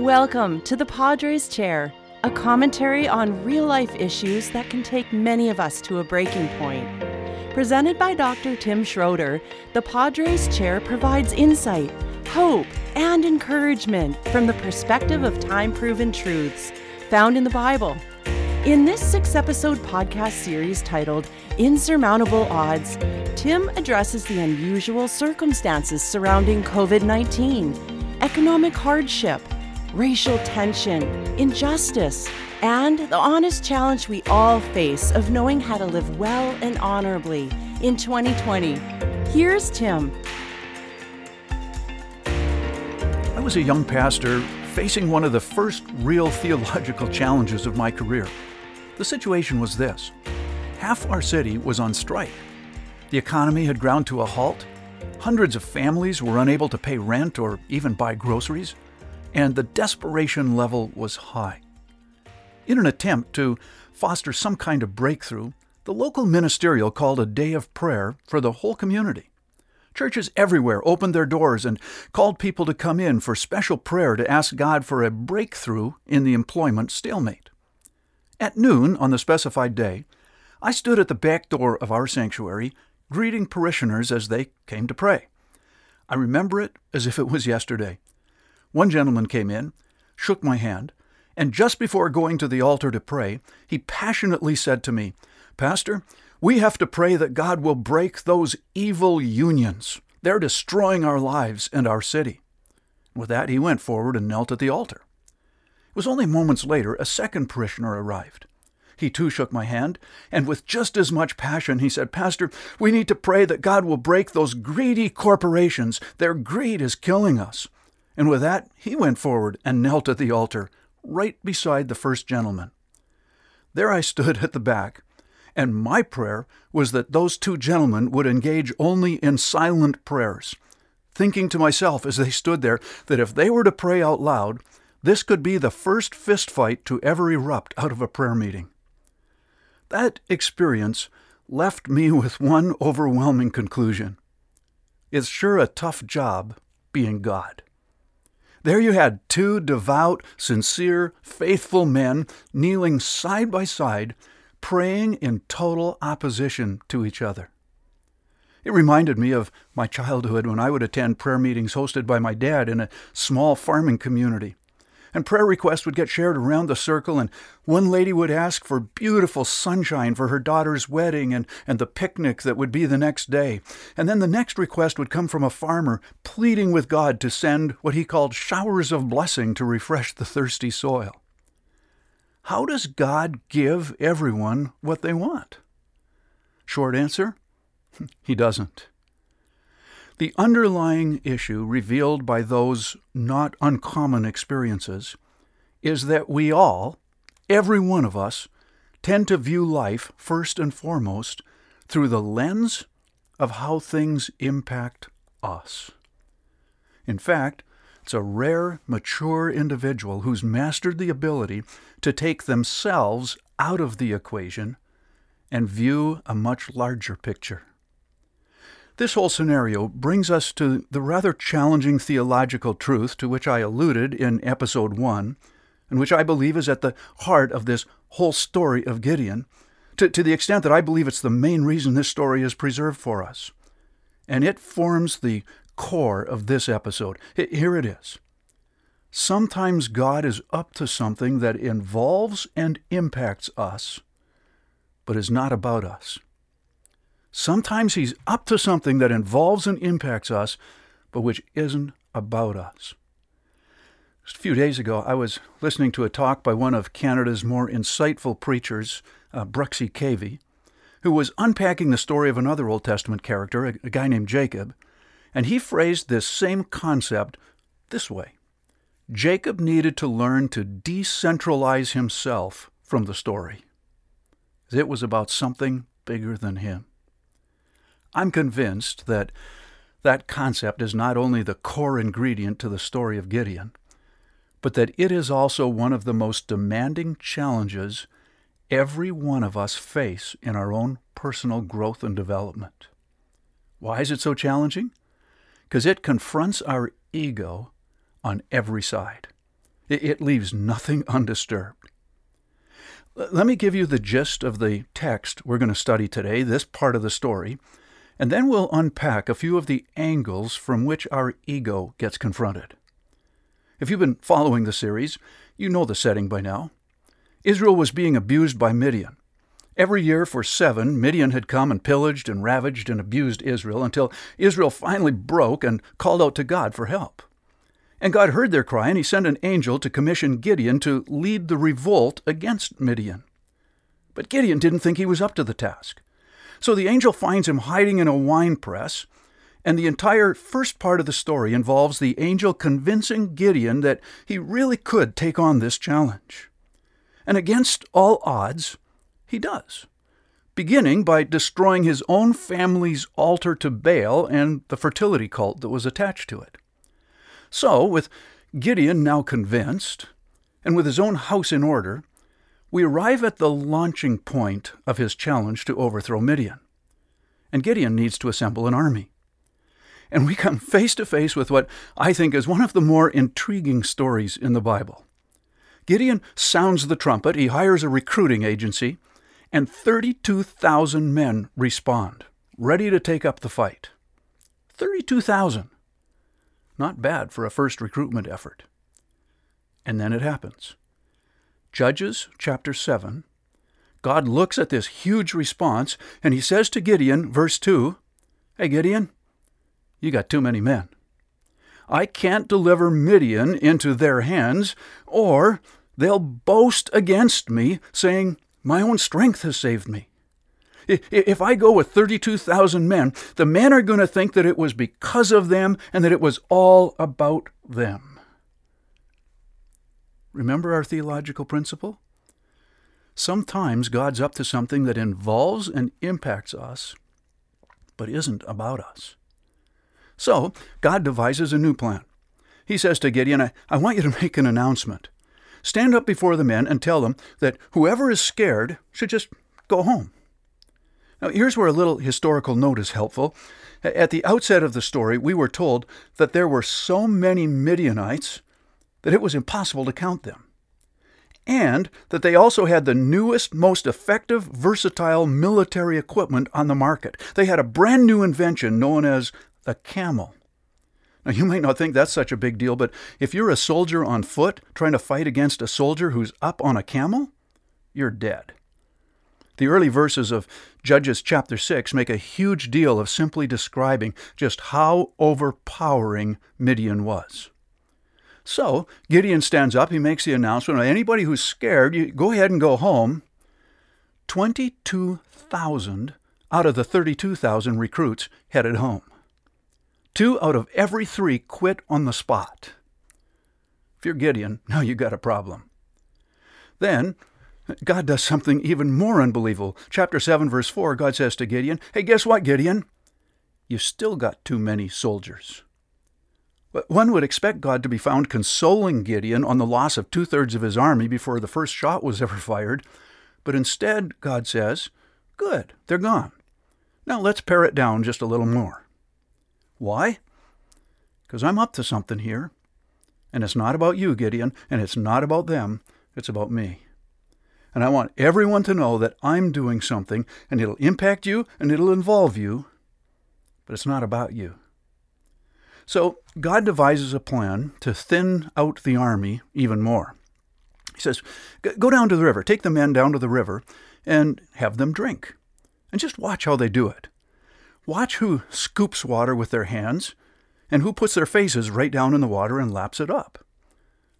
Welcome to the Padres Chair, a commentary on real life issues that can take many of us to a breaking point. Presented by Dr. Tim Schroeder, the Padres Chair provides insight, hope, and encouragement from the perspective of time proven truths found in the Bible. In this six episode podcast series titled Insurmountable Odds, Tim addresses the unusual circumstances surrounding COVID 19, economic hardship, racial tension, injustice, and the honest challenge we all face of knowing how to live well and honorably in 2020. Here's Tim. I was a young pastor facing one of the first real theological challenges of my career. The situation was this half our city was on strike. The economy had ground to a halt. Hundreds of families were unable to pay rent or even buy groceries and the desperation level was high. In an attempt to foster some kind of breakthrough, the local ministerial called a day of prayer for the whole community. Churches everywhere opened their doors and called people to come in for special prayer to ask God for a breakthrough in the employment stalemate. At noon on the specified day, I stood at the back door of our sanctuary, greeting parishioners as they came to pray. I remember it as if it was yesterday. One gentleman came in, shook my hand, and just before going to the altar to pray, he passionately said to me, Pastor, we have to pray that God will break those evil unions. They're destroying our lives and our city. With that, he went forward and knelt at the altar. It was only moments later a second parishioner arrived. He too shook my hand, and with just as much passion, he said, Pastor, we need to pray that God will break those greedy corporations. Their greed is killing us. And with that, he went forward and knelt at the altar, right beside the first gentleman. There I stood at the back, and my prayer was that those two gentlemen would engage only in silent prayers, thinking to myself as they stood there that if they were to pray out loud, this could be the first fistfight to ever erupt out of a prayer meeting. That experience left me with one overwhelming conclusion. It's sure a tough job being God. There you had two devout, sincere, faithful men kneeling side by side, praying in total opposition to each other. It reminded me of my childhood when I would attend prayer meetings hosted by my dad in a small farming community and prayer requests would get shared around the circle, and one lady would ask for beautiful sunshine for her daughter's wedding and, and the picnic that would be the next day. And then the next request would come from a farmer pleading with God to send what he called showers of blessing to refresh the thirsty soil. How does God give everyone what they want? Short answer He doesn't. The underlying issue revealed by those not uncommon experiences is that we all, every one of us, tend to view life first and foremost through the lens of how things impact us. In fact, it's a rare, mature individual who's mastered the ability to take themselves out of the equation and view a much larger picture. This whole scenario brings us to the rather challenging theological truth to which I alluded in episode 1, and which I believe is at the heart of this whole story of Gideon, to, to the extent that I believe it's the main reason this story is preserved for us. And it forms the core of this episode. Here it is. Sometimes God is up to something that involves and impacts us, but is not about us. Sometimes He's up to something that involves and impacts us, but which isn't about us. Just a few days ago, I was listening to a talk by one of Canada's more insightful preachers, uh, Bruxy Cavey, who was unpacking the story of another Old Testament character, a, a guy named Jacob, and he phrased this same concept this way Jacob needed to learn to decentralize himself from the story. It was about something bigger than him. I'm convinced that that concept is not only the core ingredient to the story of Gideon, but that it is also one of the most demanding challenges every one of us face in our own personal growth and development. Why is it so challenging? Because it confronts our ego on every side. It leaves nothing undisturbed. Let me give you the gist of the text we're going to study today, this part of the story, and then we'll unpack a few of the angles from which our ego gets confronted. If you've been following the series, you know the setting by now. Israel was being abused by Midian. Every year for seven, Midian had come and pillaged and ravaged and abused Israel until Israel finally broke and called out to God for help. And God heard their cry, and he sent an angel to commission Gideon to lead the revolt against Midian. But Gideon didn't think he was up to the task. So the angel finds him hiding in a wine press, and the entire first part of the story involves the angel convincing Gideon that he really could take on this challenge. And against all odds, he does, beginning by destroying his own family's altar to Baal and the fertility cult that was attached to it. So, with Gideon now convinced, and with his own house in order, we arrive at the launching point of his challenge to overthrow Midian. And Gideon needs to assemble an army. And we come face to face with what I think is one of the more intriguing stories in the Bible. Gideon sounds the trumpet, he hires a recruiting agency, and 32,000 men respond, ready to take up the fight. 32,000. Not bad for a first recruitment effort. And then it happens. Judges chapter 7. God looks at this huge response and he says to Gideon, verse 2, Hey, Gideon, you got too many men. I can't deliver Midian into their hands, or they'll boast against me, saying, my own strength has saved me. If I go with 32,000 men, the men are going to think that it was because of them and that it was all about them. Remember our theological principle? Sometimes God's up to something that involves and impacts us, but isn't about us. So, God devises a new plan. He says to Gideon, I, I want you to make an announcement. Stand up before the men and tell them that whoever is scared should just go home. Now, here's where a little historical note is helpful. At the outset of the story, we were told that there were so many Midianites that it was impossible to count them, and that they also had the newest, most effective, versatile military equipment on the market. They had a brand new invention known as the camel. Now, you might not think that's such a big deal, but if you're a soldier on foot trying to fight against a soldier who's up on a camel, you're dead. The early verses of Judges chapter 6 make a huge deal of simply describing just how overpowering Midian was. So, Gideon stands up, he makes the announcement anybody who's scared, you go ahead and go home. 22,000 out of the 32,000 recruits headed home. Two out of every three quit on the spot. If you're Gideon, now you got a problem. Then, God does something even more unbelievable. Chapter 7, verse 4, God says to Gideon, Hey, guess what, Gideon? You've still got too many soldiers. One would expect God to be found consoling Gideon on the loss of two thirds of his army before the first shot was ever fired, but instead, God says, Good, they're gone. Now let's pare it down just a little more. Why? Because I'm up to something here. And it's not about you, Gideon, and it's not about them, it's about me. And I want everyone to know that I'm doing something, and it'll impact you and it'll involve you, but it's not about you. So God devises a plan to thin out the army even more. He says, Go down to the river, take the men down to the river, and have them drink. And just watch how they do it. Watch who scoops water with their hands and who puts their faces right down in the water and laps it up.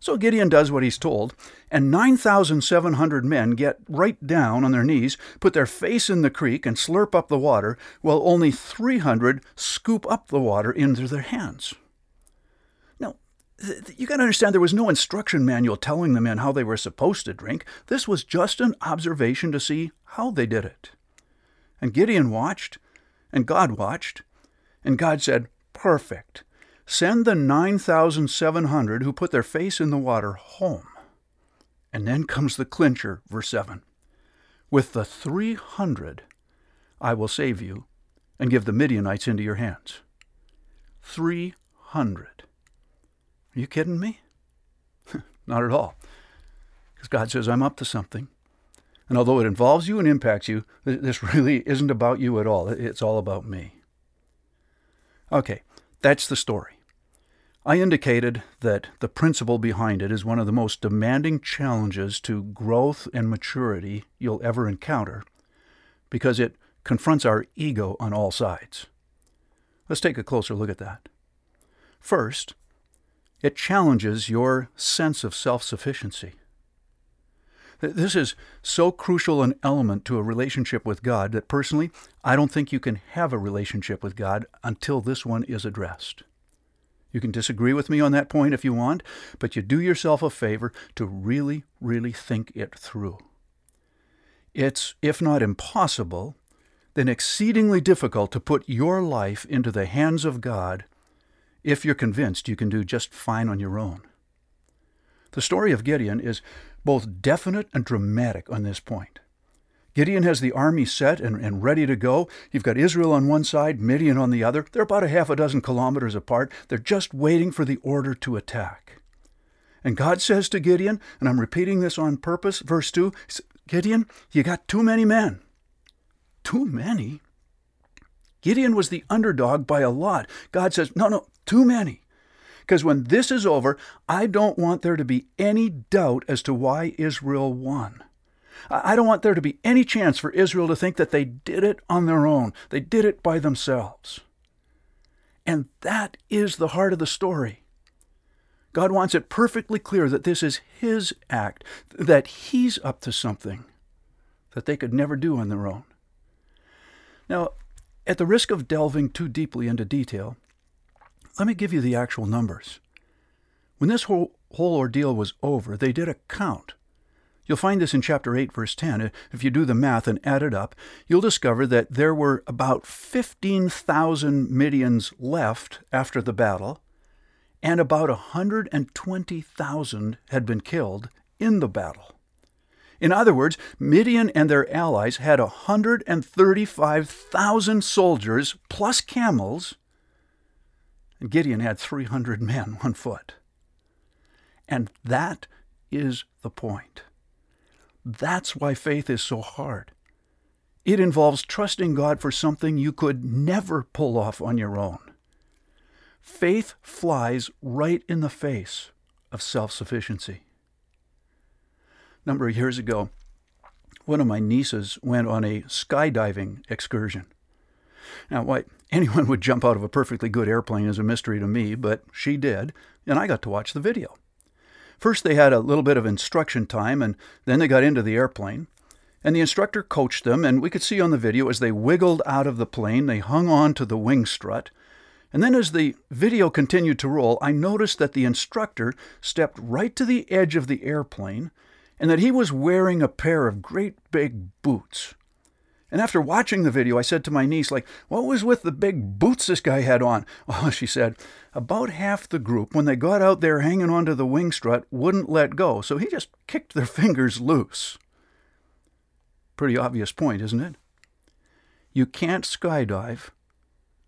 So Gideon does what he's told, and 9,700 men get right down on their knees, put their face in the creek, and slurp up the water, while only 300 scoop up the water into their hands. Now, you got to understand there was no instruction manual telling the men how they were supposed to drink. This was just an observation to see how they did it. And Gideon watched, and God watched, and God said, Perfect. Send the 9,700 who put their face in the water home. And then comes the clincher, verse 7. With the 300 I will save you and give the Midianites into your hands. 300. Are you kidding me? not at all. Because God says, I'm up to something. And although it involves you and impacts you, this really isn't about you at all. It's all about me. Okay, that's the story. I indicated that the principle behind it is one of the most demanding challenges to growth and maturity you'll ever encounter because it confronts our ego on all sides. Let's take a closer look at that. First, it challenges your sense of self sufficiency. This is so crucial an element to a relationship with God that personally, I don't think you can have a relationship with God until this one is addressed. You can disagree with me on that point if you want, but you do yourself a favor to really, really think it through. It's, if not impossible, then exceedingly difficult to put your life into the hands of God if you're convinced you can do just fine on your own. The story of Gideon is both definite and dramatic on this point. Gideon has the army set and, and ready to go. You've got Israel on one side, Midian on the other. They're about a half a dozen kilometers apart. They're just waiting for the order to attack. And God says to Gideon, and I'm repeating this on purpose, verse 2 Gideon, you got too many men. Too many? Gideon was the underdog by a lot. God says, No, no, too many. Because when this is over, I don't want there to be any doubt as to why Israel won. I don't want there to be any chance for Israel to think that they did it on their own, they did it by themselves. And that is the heart of the story. God wants it perfectly clear that this is His act, that He's up to something that they could never do on their own. Now, at the risk of delving too deeply into detail, let me give you the actual numbers. When this whole, whole ordeal was over, they did a count. You'll find this in chapter 8, verse 10. Uh, if you do the math and add it up, you'll discover that there were about 15,000 Midians left after the battle, and about 120,000 had been killed in the battle. In other words, Midian and their allies had 135,000 soldiers plus camels, and Gideon had 300 men on foot. And that is the point. That's why faith is so hard. It involves trusting God for something you could never pull off on your own. Faith flies right in the face of self sufficiency. A number of years ago, one of my nieces went on a skydiving excursion. Now, why anyone would jump out of a perfectly good airplane is a mystery to me, but she did, and I got to watch the video. First, they had a little bit of instruction time, and then they got into the airplane. And the instructor coached them, and we could see on the video as they wiggled out of the plane, they hung on to the wing strut, and then as the video continued to roll, I noticed that the instructor stepped right to the edge of the airplane and that he was wearing a pair of great big boots. And after watching the video, I said to my niece, like, what was with the big boots this guy had on? Oh, she said, about half the group, when they got out there hanging onto the wing strut, wouldn't let go, so he just kicked their fingers loose. Pretty obvious point, isn't it? You can't skydive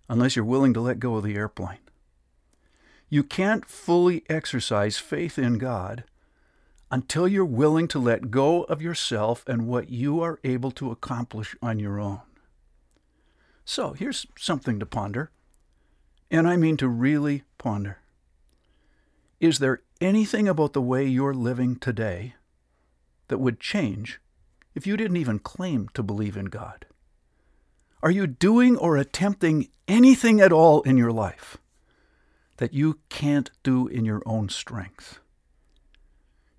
unless you're willing to let go of the airplane. You can't fully exercise faith in God until you're willing to let go of yourself and what you are able to accomplish on your own. So here's something to ponder, and I mean to really ponder. Is there anything about the way you're living today that would change if you didn't even claim to believe in God? Are you doing or attempting anything at all in your life that you can't do in your own strength?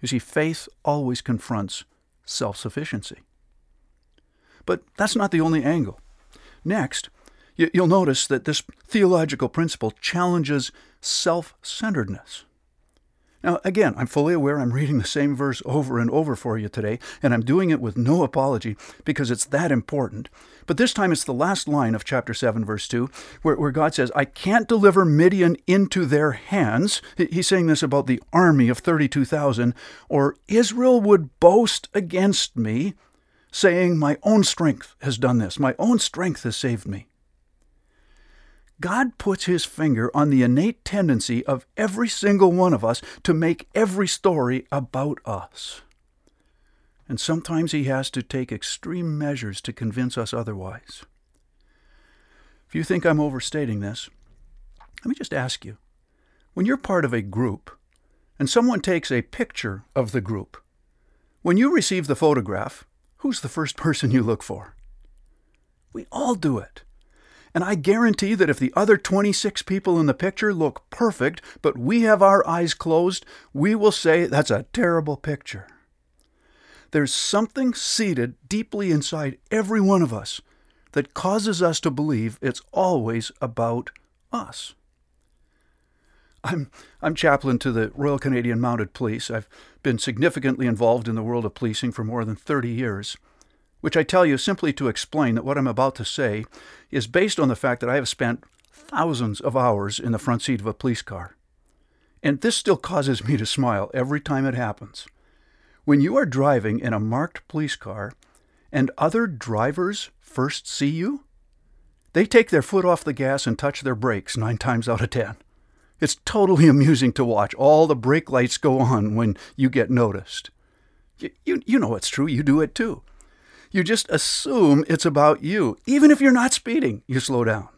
You see, faith always confronts self sufficiency. But that's not the only angle. Next, you'll notice that this theological principle challenges self centeredness. Now, again, I'm fully aware I'm reading the same verse over and over for you today, and I'm doing it with no apology because it's that important. But this time it's the last line of chapter 7, verse 2, where, where God says, I can't deliver Midian into their hands. He's saying this about the army of 32,000, or Israel would boast against me, saying, My own strength has done this, my own strength has saved me. God puts his finger on the innate tendency of every single one of us to make every story about us. And sometimes he has to take extreme measures to convince us otherwise. If you think I'm overstating this, let me just ask you when you're part of a group and someone takes a picture of the group, when you receive the photograph, who's the first person you look for? We all do it. And I guarantee that if the other 26 people in the picture look perfect, but we have our eyes closed, we will say that's a terrible picture. There's something seated deeply inside every one of us that causes us to believe it's always about us. I'm, I'm chaplain to the Royal Canadian Mounted Police. I've been significantly involved in the world of policing for more than 30 years which I tell you simply to explain that what I'm about to say is based on the fact that I have spent thousands of hours in the front seat of a police car. And this still causes me to smile every time it happens. When you are driving in a marked police car and other drivers first see you, they take their foot off the gas and touch their brakes nine times out of ten. It's totally amusing to watch. All the brake lights go on when you get noticed. You, you, you know it's true. You do it too. You just assume it's about you. Even if you're not speeding, you slow down.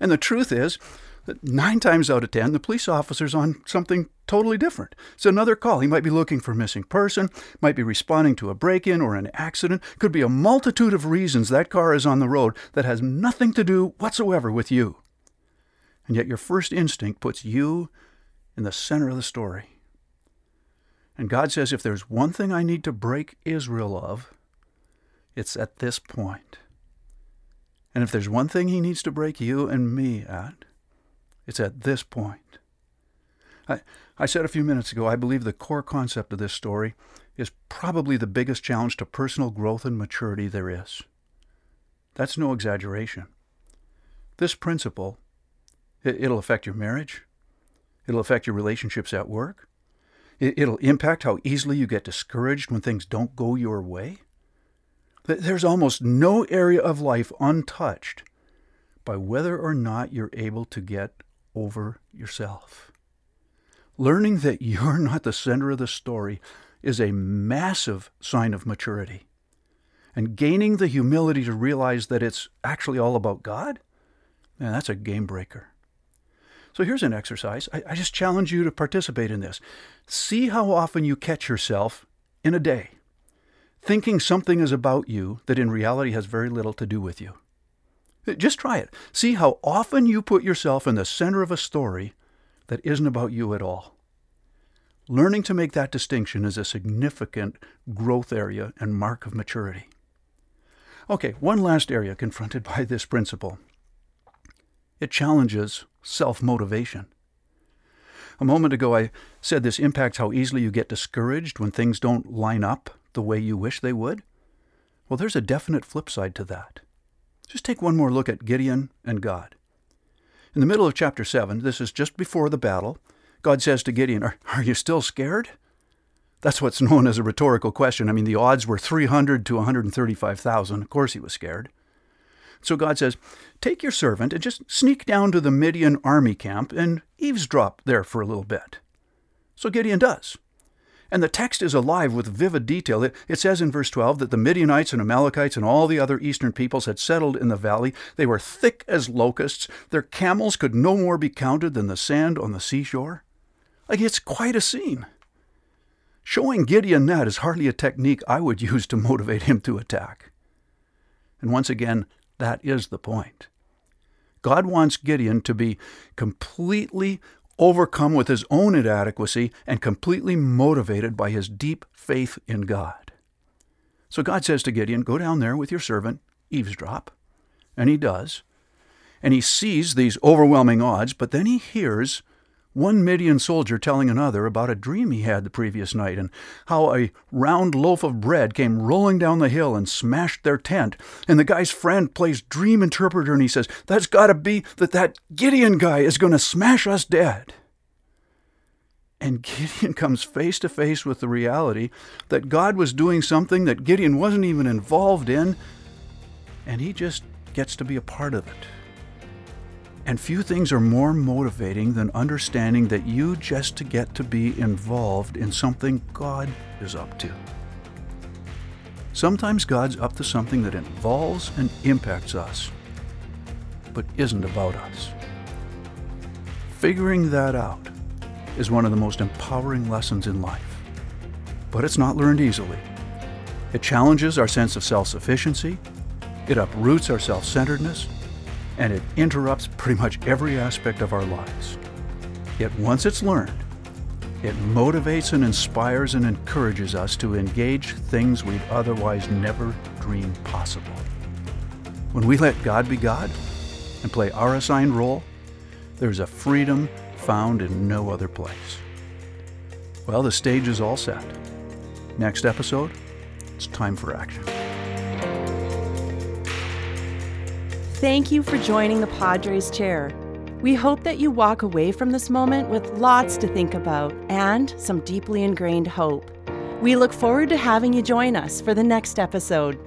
And the truth is that nine times out of ten, the police officer's on something totally different. It's another call. He might be looking for a missing person, might be responding to a break in or an accident. Could be a multitude of reasons that car is on the road that has nothing to do whatsoever with you. And yet your first instinct puts you in the center of the story. And God says, if there's one thing I need to break Israel of, it's at this point. And if there's one thing he needs to break you and me at, it's at this point. I, I said a few minutes ago, I believe the core concept of this story is probably the biggest challenge to personal growth and maturity there is. That's no exaggeration. This principle, it, it'll affect your marriage, it'll affect your relationships at work, it, it'll impact how easily you get discouraged when things don't go your way. There's almost no area of life untouched by whether or not you're able to get over yourself. Learning that you're not the center of the story is a massive sign of maturity. And gaining the humility to realize that it's actually all about God, man, that's a game breaker. So here's an exercise. I, I just challenge you to participate in this. See how often you catch yourself in a day thinking something is about you that in reality has very little to do with you. Uh, just try it. See how often you put yourself in the center of a story that isn't about you at all. Learning to make that distinction is a significant growth area and mark of maturity. Okay, one last area confronted by this principle. It challenges self motivation. A moment ago, I said this impacts how easily you get discouraged when things don't line up the way you wish they would? Well, there's a definite flip side to that. Just take one more look at Gideon and God. In the middle of chapter 7, this is just before the battle, God says to Gideon, Are, are you still scared? That's what's known as a rhetorical question. I mean, the odds were 300 to 135,000. Of course, he was scared. So God says, Take your servant and just sneak down to the Midian army camp and eavesdrop there for a little bit. So Gideon does. And the text is alive with vivid detail. It, it, says in verse 12 that the Midianites and Amalekites and all the other eastern peoples had settled in the valley. They were thick as locusts. Their camels could no more be counted than the sand on the seashore. Like, it's quite a scene. Showing Gideon that is hardly a technique I would use to motivate him to attack. And once again, that is the point. God wants Gideon to be completely overcome with his own inadequacy, and completely motivated by his deep faith in God. So God says to Gideon, Go down there with your servant, eavesdrop. And he does. And he sees these overwhelming odds, but then he hears one Midian soldier telling another about a dream he had the previous night and how a round loaf of bread came rolling down the hill and smashed their tent. And the guy's friend plays dream interpreter and he says, That's got to be that that Gideon guy is going to smash us dead. And Gideon comes face to face with the reality that God was doing something that Gideon wasn't even involved in, and he just gets to be a part of it. And few things are more motivating than understanding that you just to get to be involved in something God is up to. Sometimes God's up to something that involves and impacts us, but isn't about us. Figuring that out is one of the most empowering lessons in life, but it's not learned easily. It challenges our sense of self sufficiency, it uproots our self centeredness, and it interrupts pretty much every aspect of our lives. Yet once it's learned, it motivates and inspires and encourages us to engage things we'd otherwise never dream possible. When we let God be God and play our assigned role, there's a freedom found in no other place. Well, the stage is all set. Next episode, it's time for action. Thank you for joining the Padres Chair. We hope that you walk away from this moment with lots to think about and some deeply ingrained hope. We look forward to having you join us for the next episode.